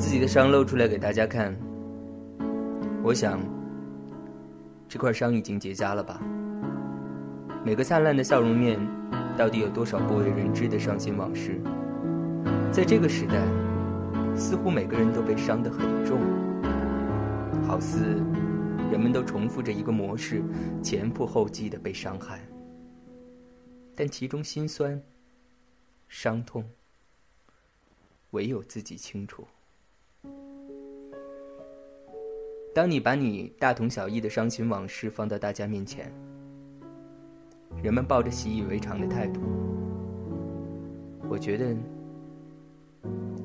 自己的伤露出来给大家看。我想，这块伤已经结痂了吧？每个灿烂的笑容面，到底有多少不为人知的伤心往事？在这个时代，似乎每个人都被伤得很重，好似人们都重复着一个模式，前仆后继的被伤害。但其中心酸、伤痛，唯有自己清楚。当你把你大同小异的伤心往事放到大家面前，人们抱着习以为常的态度，我觉得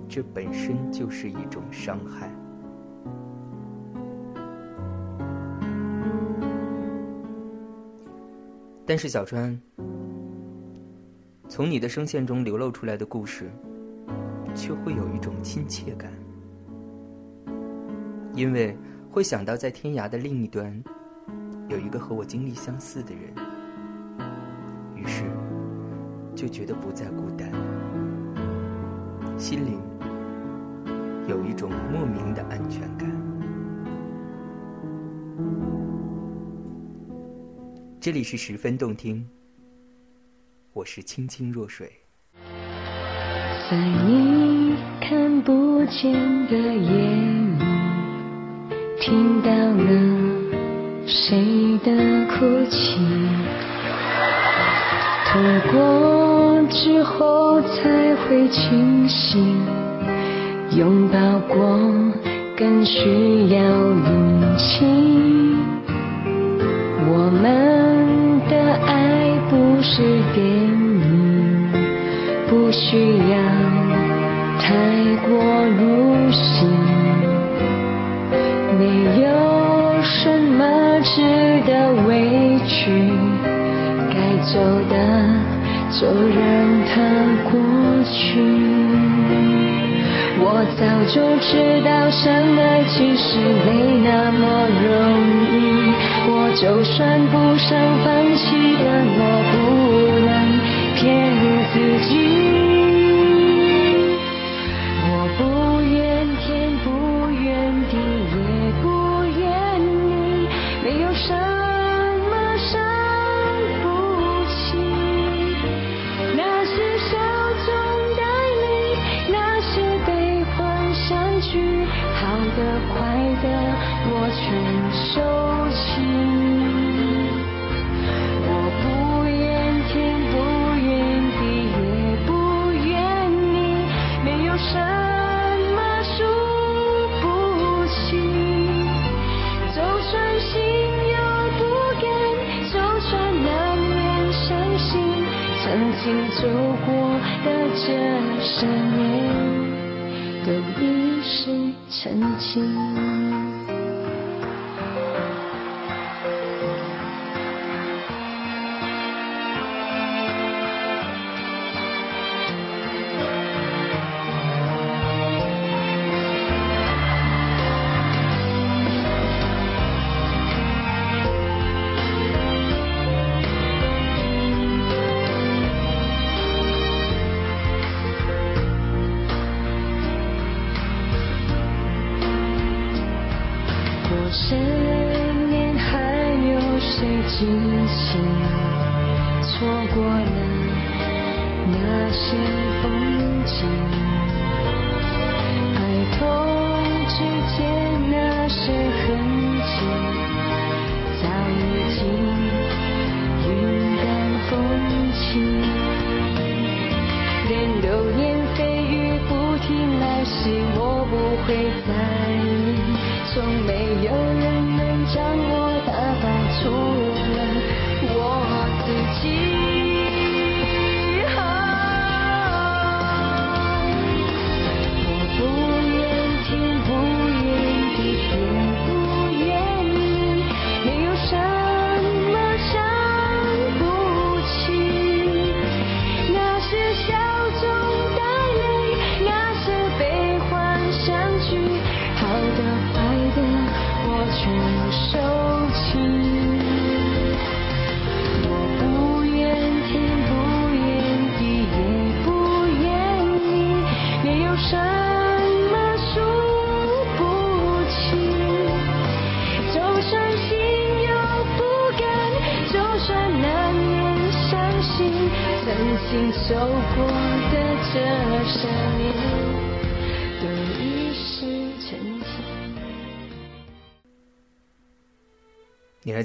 这本身就是一种伤害。但是小川，从你的声线中流露出来的故事，却会有一种亲切感，因为。会想到在天涯的另一端，有一个和我经历相似的人，于是就觉得不再孤单，心灵有一种莫名的安全感。这里是十分动听，我是清清若水，在你看不见的夜。听到了谁的哭泣？痛过之后才会清醒，拥抱过更需要勇气。我们的爱不是电影，不需要太过入的委屈，该走的就让它过去。我早就知道相爱其实没那么容易，我就算不想放弃的，我不能骗自己。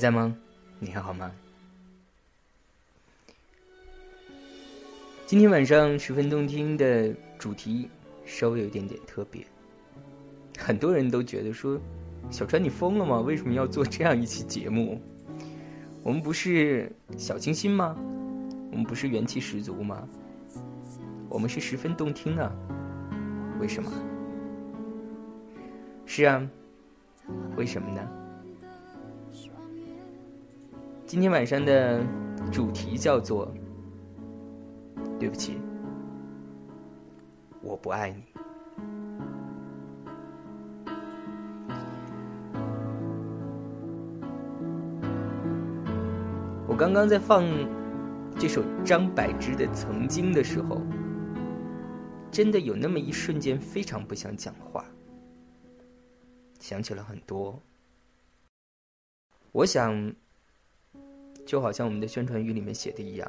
在吗？你还好吗？今天晚上十分动听的主题稍微有一点点特别，很多人都觉得说，小川你疯了吗？为什么要做这样一期节目？我们不是小清新吗？我们不是元气十足吗？我们是十分动听啊！为什么？是啊，为什么呢？今天晚上的主题叫做。对不起，我不爱你。我刚刚在放这首张柏芝的《曾经》的时候，真的有那么一瞬间非常不想讲话，想起了很多。我想，就好像我们的宣传语里面写的一样。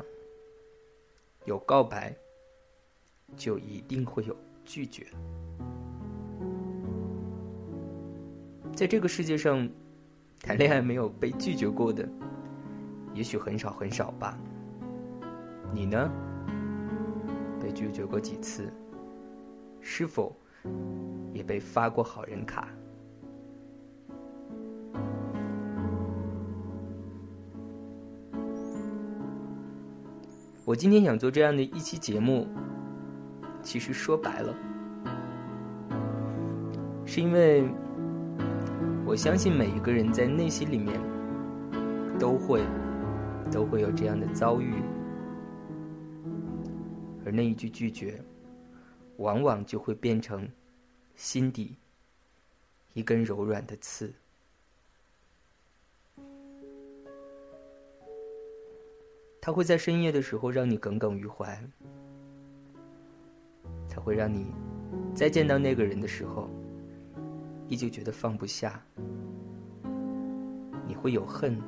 有告白，就一定会有拒绝。在这个世界上，谈恋爱没有被拒绝过的，也许很少很少吧。你呢？被拒绝过几次？是否也被发过好人卡？我今天想做这样的一期节目，其实说白了，是因为我相信每一个人在内心里面都会都会有这样的遭遇，而那一句拒绝，往往就会变成心底一根柔软的刺。他会在深夜的时候让你耿耿于怀，他会让你再见到那个人的时候，依旧觉得放不下。你会有恨，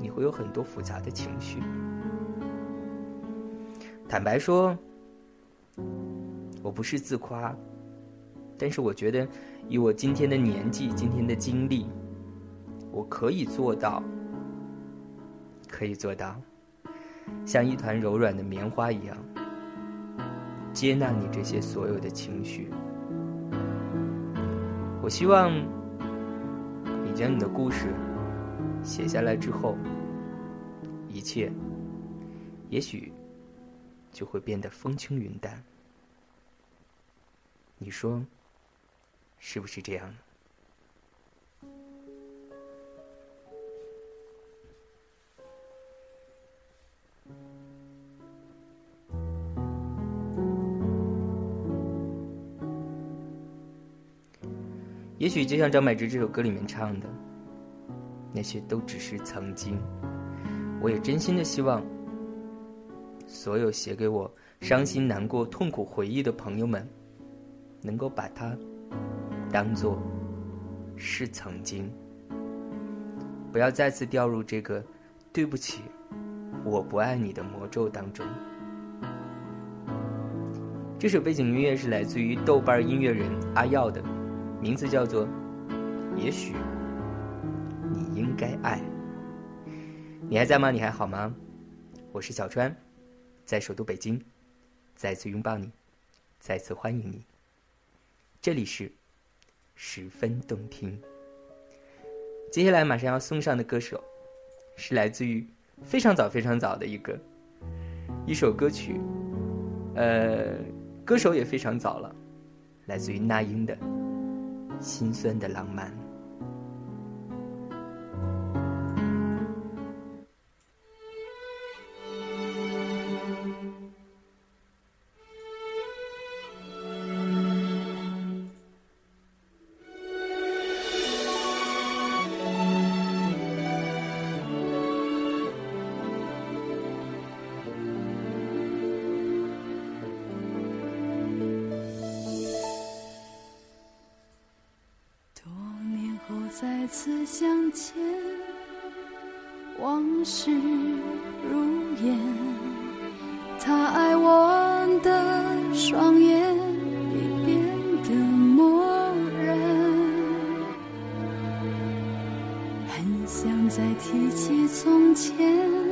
你会有很多复杂的情绪。坦白说，我不是自夸，但是我觉得以我今天的年纪、今天的经历，我可以做到。可以做到，像一团柔软的棉花一样，接纳你这些所有的情绪。我希望你将你的故事写下来之后，一切也许就会变得风轻云淡。你说是不是这样呢？也许就像张柏芝这首歌里面唱的，那些都只是曾经。我也真心的希望，所有写给我伤心、难过、痛苦回忆的朋友们，能够把它当做是曾经，不要再次掉入这个“对不起，我不爱你”的魔咒当中。这首背景音乐是来自于豆瓣音乐人阿耀的。名字叫做“也许你应该爱”。你还在吗？你还好吗？我是小川，在首都北京，再次拥抱你，再次欢迎你。这里是十分动听。接下来马上要送上的歌手，是来自于非常早、非常早的一个一首歌曲，呃，歌手也非常早了，来自于那英的。心酸的浪漫。想再提起从前，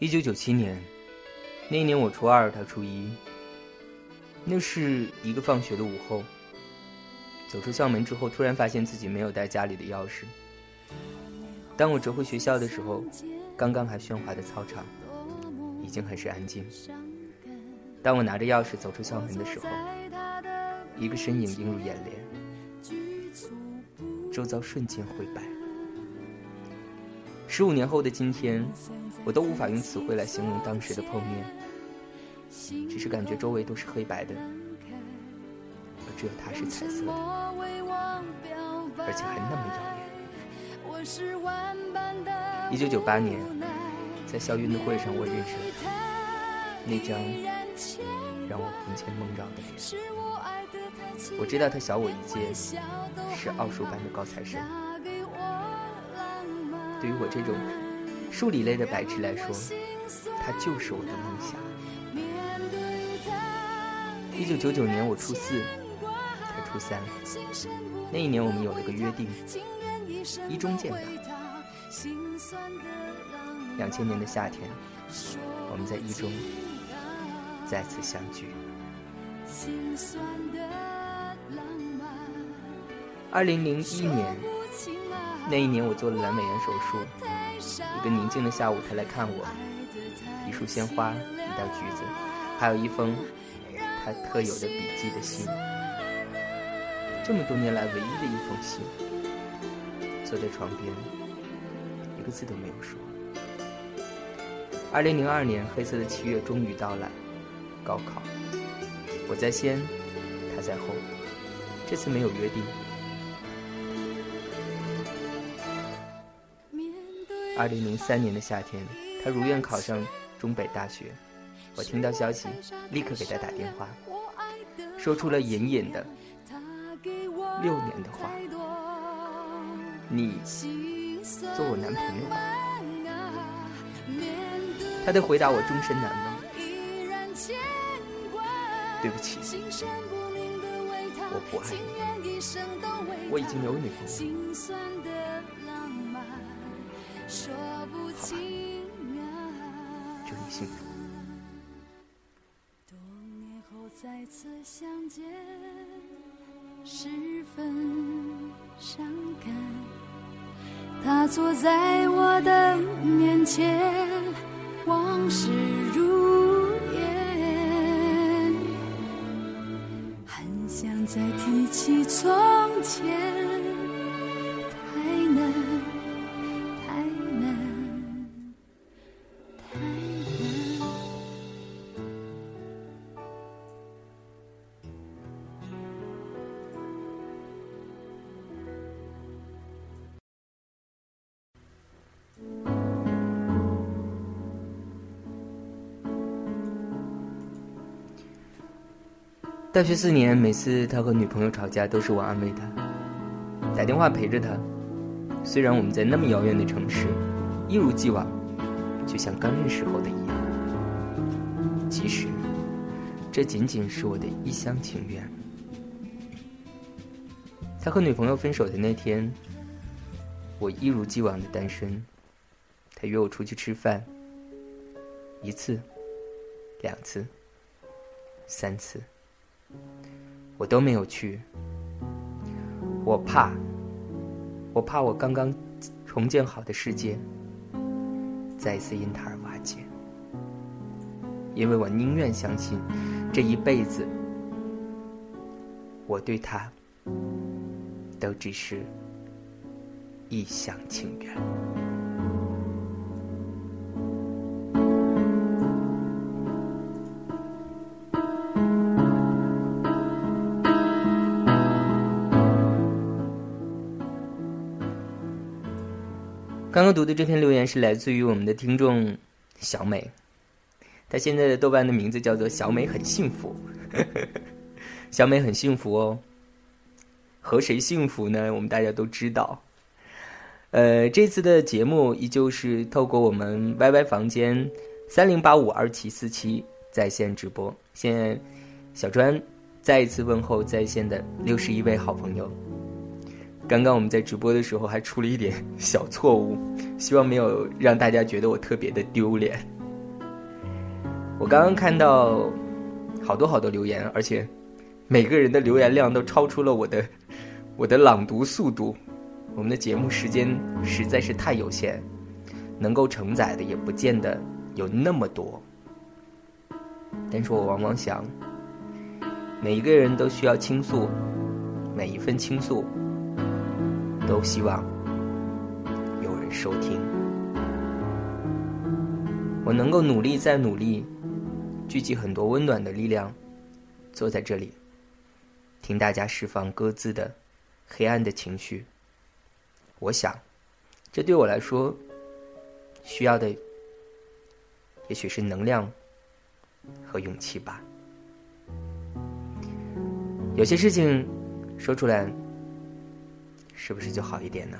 一九九七年，那一年我初二，他初一。那是一个放学的午后，走出校门之后，突然发现自己没有带家里的钥匙。当我折回学校的时候，刚刚还喧哗的操场已经很是安静。当我拿着钥匙走出校门的时候，一个身影映入眼帘，周遭瞬间灰白。十五年后的今天，我都无法用词汇来形容当时的碰面，只是感觉周围都是黑白的，而只有他是彩色的，而且还那么耀眼。一九九八年，在校运动会上，我认识了他，那张让我魂牵梦绕的脸。我知道他小我一届，是奥数班的高材生。对于我这种数理类的白痴来说，他就是我的梦想。一九九九年我初四，他初三，那一年我们有了个约定，一中见吧。两千年的夏天，我们在一中再次相聚。二零零一年，那一年我做了阑尾炎手术。一个宁静的下午，他来看我，一束鲜花，一袋橘子，还有一封他特有的笔记的信。这么多年来唯一的一封信。坐在床边，一个字都没有说。二零零二年，黑色的七月终于到来，高考，我在先，他在后，这次没有约定。二零零三年的夏天，他如愿考上中北大学。我听到消息，立刻给他打电话，说出了隐隐的六年的话：“你做我男朋友吧。”他的回答我终身难忘。对不起，我不爱你，我已经有女朋友。次相见，十分伤感。他坐在我的面前，往事大学四年，每次他和女朋友吵架，都是我安慰他，打电话陪着他。虽然我们在那么遥远的城市，一如既往，就像刚认识后的一样。其实，这仅仅是我的一厢情愿。他和女朋友分手的那天，我一如既往的单身。他约我出去吃饭，一次，两次，三次。我都没有去。我怕，我怕我刚刚重建好的世界再次因他而瓦解。因为我宁愿相信，这一辈子我对他都只是一厢情愿。刚刚读的这篇留言是来自于我们的听众小美，她现在的豆瓣的名字叫做小美很幸福，小美很幸福哦。和谁幸福呢？我们大家都知道。呃，这次的节目依旧是透过我们 YY 房间三零八五二七四七在线直播。现在小专再一次问候在线的六十一位好朋友。刚刚我们在直播的时候还出了一点小错误，希望没有让大家觉得我特别的丢脸。我刚刚看到好多好多留言，而且每个人的留言量都超出了我的 我的朗读速度。我们的节目时间实在是太有限，能够承载的也不见得有那么多。但是我往往想，每一个人都需要倾诉，每一份倾诉。都希望有人收听，我能够努力再努力，聚集很多温暖的力量，坐在这里，听大家释放各自的黑暗的情绪。我想，这对我来说需要的，也许是能量和勇气吧。有些事情说出来。是不是就好一点呢？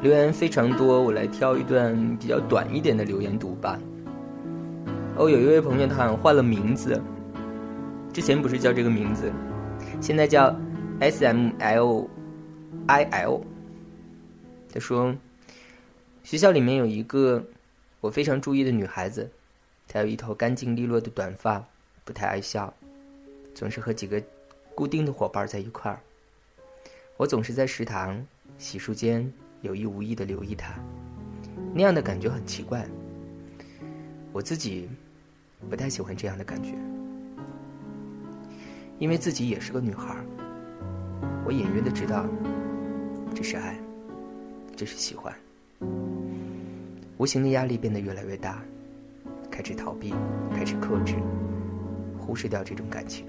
留言非常多，我来挑一段比较短一点的留言读吧。哦，有一位朋友，他好像换了名字，之前不是叫这个名字，现在叫 S M L I L。他说，学校里面有一个我非常注意的女孩子，她有一头干净利落的短发，不太爱笑，总是和几个固定的伙伴在一块儿。我总是在食堂、洗漱间有意无意的留意她，那样的感觉很奇怪。我自己不太喜欢这样的感觉，因为自己也是个女孩我隐约的知道，这是爱，这是喜欢。无形的压力变得越来越大，开始逃避，开始克制，忽视掉这种感情。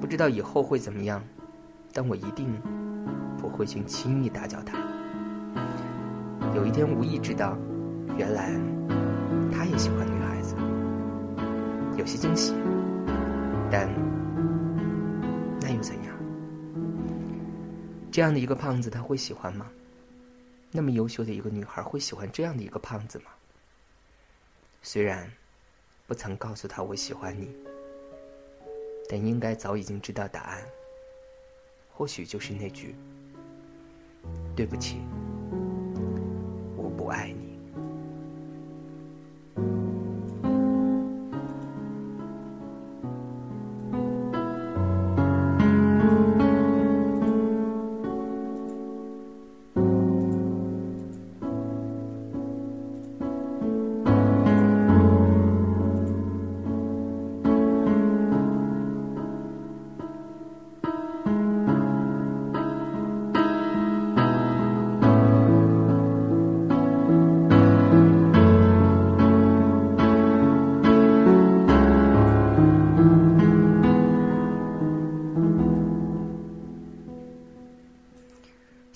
不知道以后会怎么样，但我一定不会去轻易打搅他。有一天无意知道，原来。喜欢女孩子，有些惊喜，但那又怎样？这样的一个胖子他会喜欢吗？那么优秀的一个女孩会喜欢这样的一个胖子吗？虽然不曾告诉他我喜欢你，但应该早已经知道答案。或许就是那句：“对不起，我不爱你。”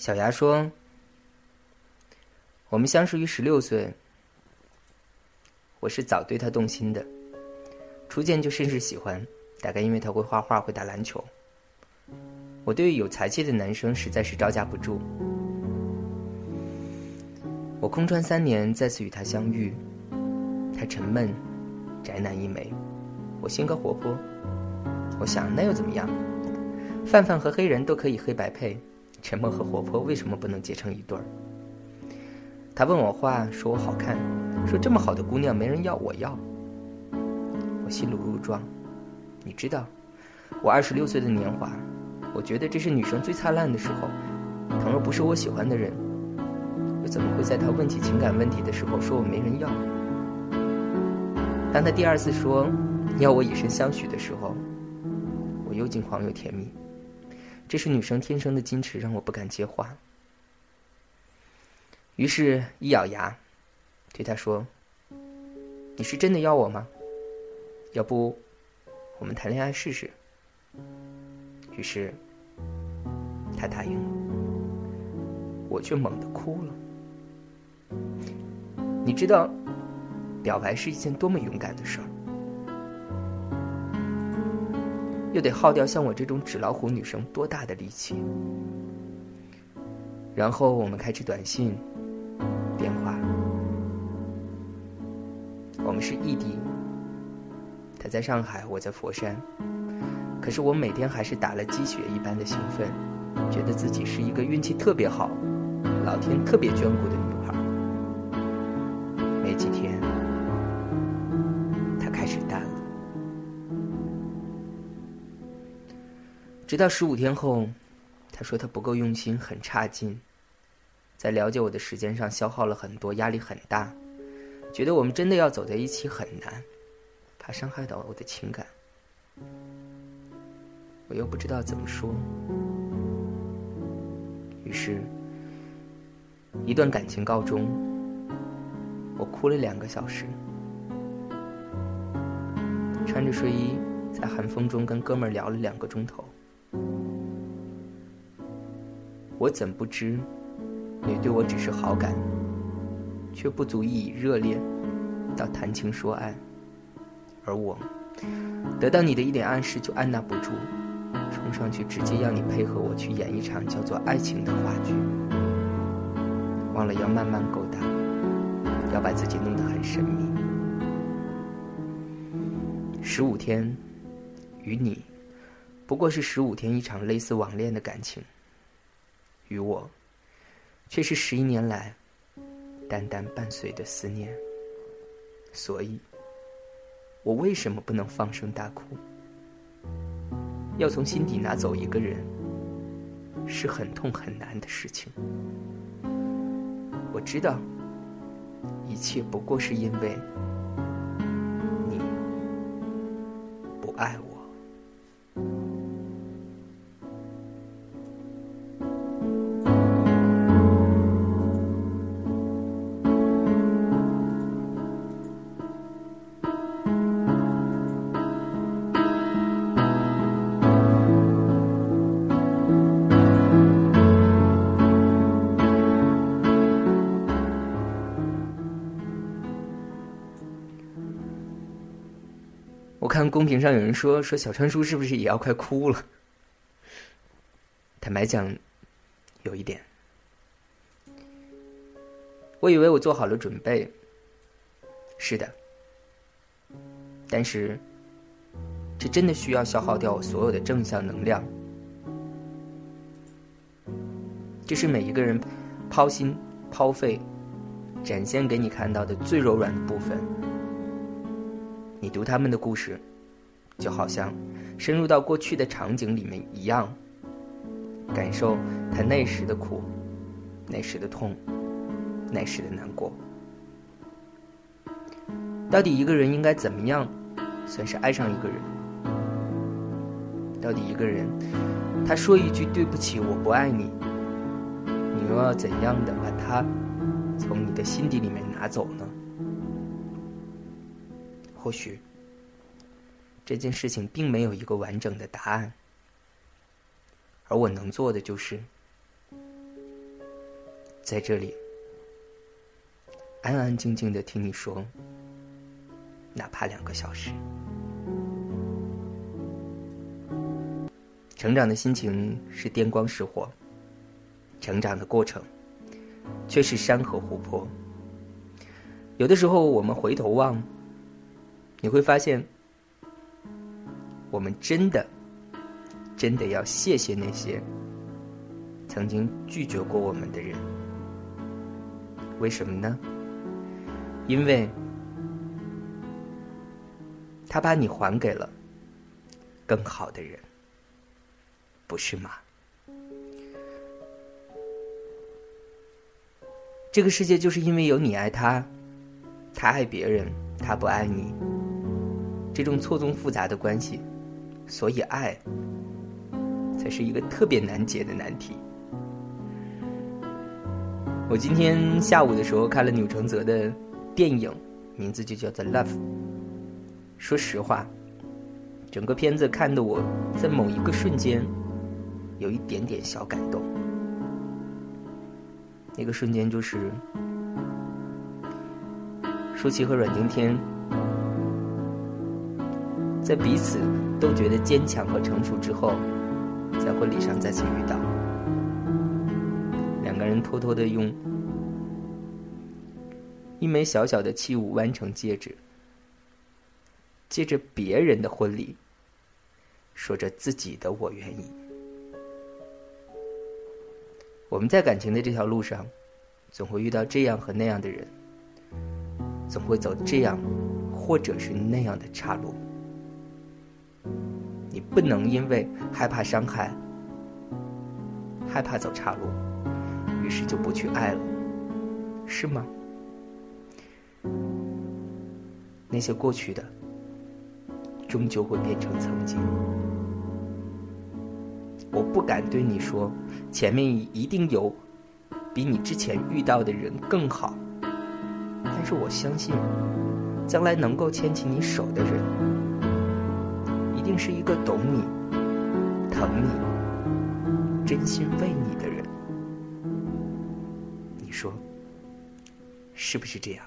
小牙说：“我们相识于十六岁，我是早对他动心的，初见就甚是喜欢。大概因为他会画画，会打篮球。我对于有才气的男生实在是招架不住。我空窗三年，再次与他相遇。他沉闷，宅男一枚；我性格活泼。我想，那又怎么样？范范和黑人都可以黑白配，沉默和活泼为什么不能结成一对儿？他问我话，说我好看，说这么好的姑娘没人要，我要。我心如鹿撞。你知道，我二十六岁的年华，我觉得这是女生最灿烂的时候。倘若不是我喜欢的人，又怎么会在他问起情感问题的时候说我没人要？当他第二次说要我以身相许的时候，我又惊慌又甜蜜。这是女生天生的矜持，让我不敢接话。于是，一咬牙，对他说：“你是真的要我吗？要不，我们谈恋爱试试。”于是，他答应了。我却猛地哭了。你知道，表白是一件多么勇敢的事儿，又得耗掉像我这种纸老虎女生多大的力气。然后我们开始短信。电话，我们是异地，他在上海，我在佛山，可是我每天还是打了鸡血一般的兴奋，觉得自己是一个运气特别好、老天特别眷顾的女直到十五天后，他说他不够用心，很差劲。在了解我的时间上消耗了很多，压力很大，觉得我们真的要走在一起很难，怕伤害到我的情感，我又不知道怎么说，于是，一段感情告终，我哭了两个小时，穿着睡衣在寒风中跟哥们儿聊了两个钟头，我怎不知？你对我只是好感，却不足以热烈到谈情说爱，而我得到你的一点暗示就按捺不住，冲上去直接要你配合我去演一场叫做爱情的话剧，忘了要慢慢勾搭，要把自己弄得很神秘。十五天，与你不过是十五天一场类似网恋的感情，与我。却是十一年来，单单伴随的思念。所以，我为什么不能放声大哭？要从心底拿走一个人，是很痛很难的事情。我知道，一切不过是因为公屏上有人说说小川叔是不是也要快哭了？坦白讲，有一点。我以为我做好了准备，是的，但是这真的需要消耗掉我所有的正向能量。这是每一个人抛心抛肺展现给你看到的最柔软的部分。你读他们的故事，就好像深入到过去的场景里面一样，感受他那时的苦、那时的痛、那时的难过。到底一个人应该怎么样算是爱上一个人？到底一个人他说一句对不起，我不爱你，你又要怎样的把他从你的心底里面拿走呢？或许，这件事情并没有一个完整的答案，而我能做的就是，在这里安安静静的听你说，哪怕两个小时。成长的心情是电光石火，成长的过程却是山河湖泊。有的时候，我们回头望，你会发现，我们真的、真的要谢谢那些曾经拒绝过我们的人。为什么呢？因为他把你还给了更好的人，不是吗？这个世界就是因为有你爱他，他爱别人，他不爱你，这种错综复杂的关系，所以爱才是一个特别难解的难题。我今天下午的时候看了钮承泽的电影，名字就叫做《Love》。说实话，整个片子看的我在某一个瞬间有一点点小感动。那个瞬间就是，舒淇和阮经天在彼此都觉得坚强和成熟之后，在婚礼上再次遇到，两个人偷偷的用一枚小小的器物弯成戒指，借着别人的婚礼，说着自己的“我愿意”。我们在感情的这条路上，总会遇到这样和那样的人，总会走这样或者是那样的岔路。不能因为害怕伤害、害怕走岔路，于是就不去爱了，是吗？那些过去的，终究会变成曾经。我不敢对你说，前面一定有比你之前遇到的人更好，但是我相信，将来能够牵起你手的人，一定是一个懂你、疼你、真心为你的人。你说，是不是这样？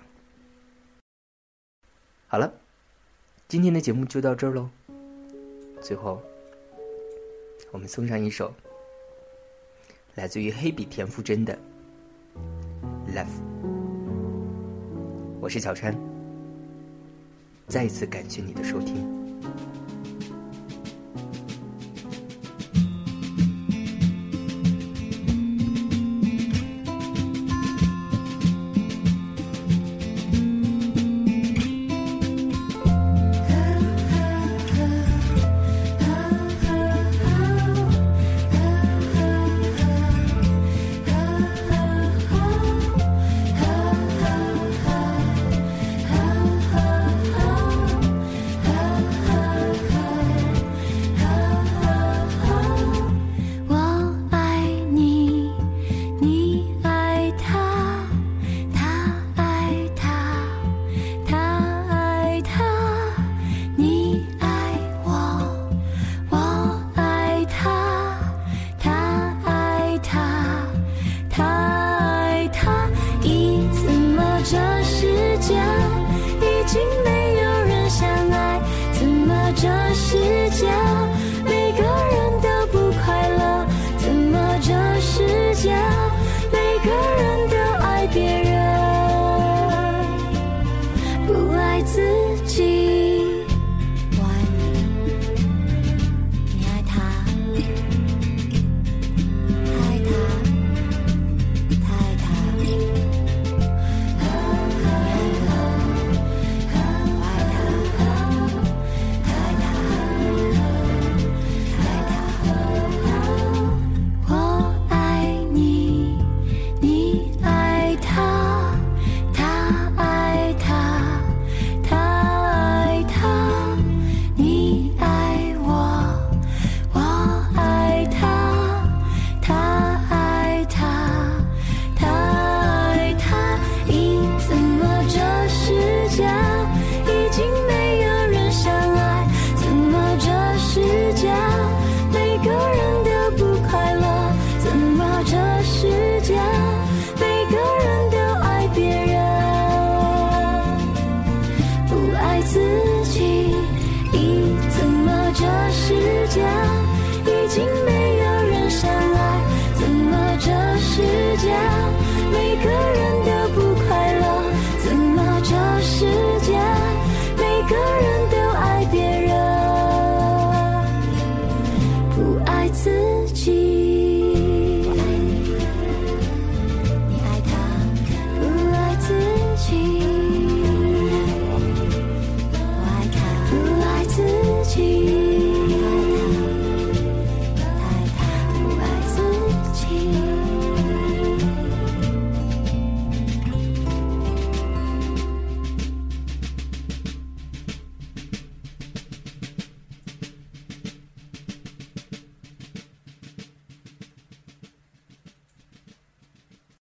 好了，今天的节目就到这儿喽。最后。我们送上一首来自于黑笔田馥甄的《Love》，我是小川，再一次感谢你的收听。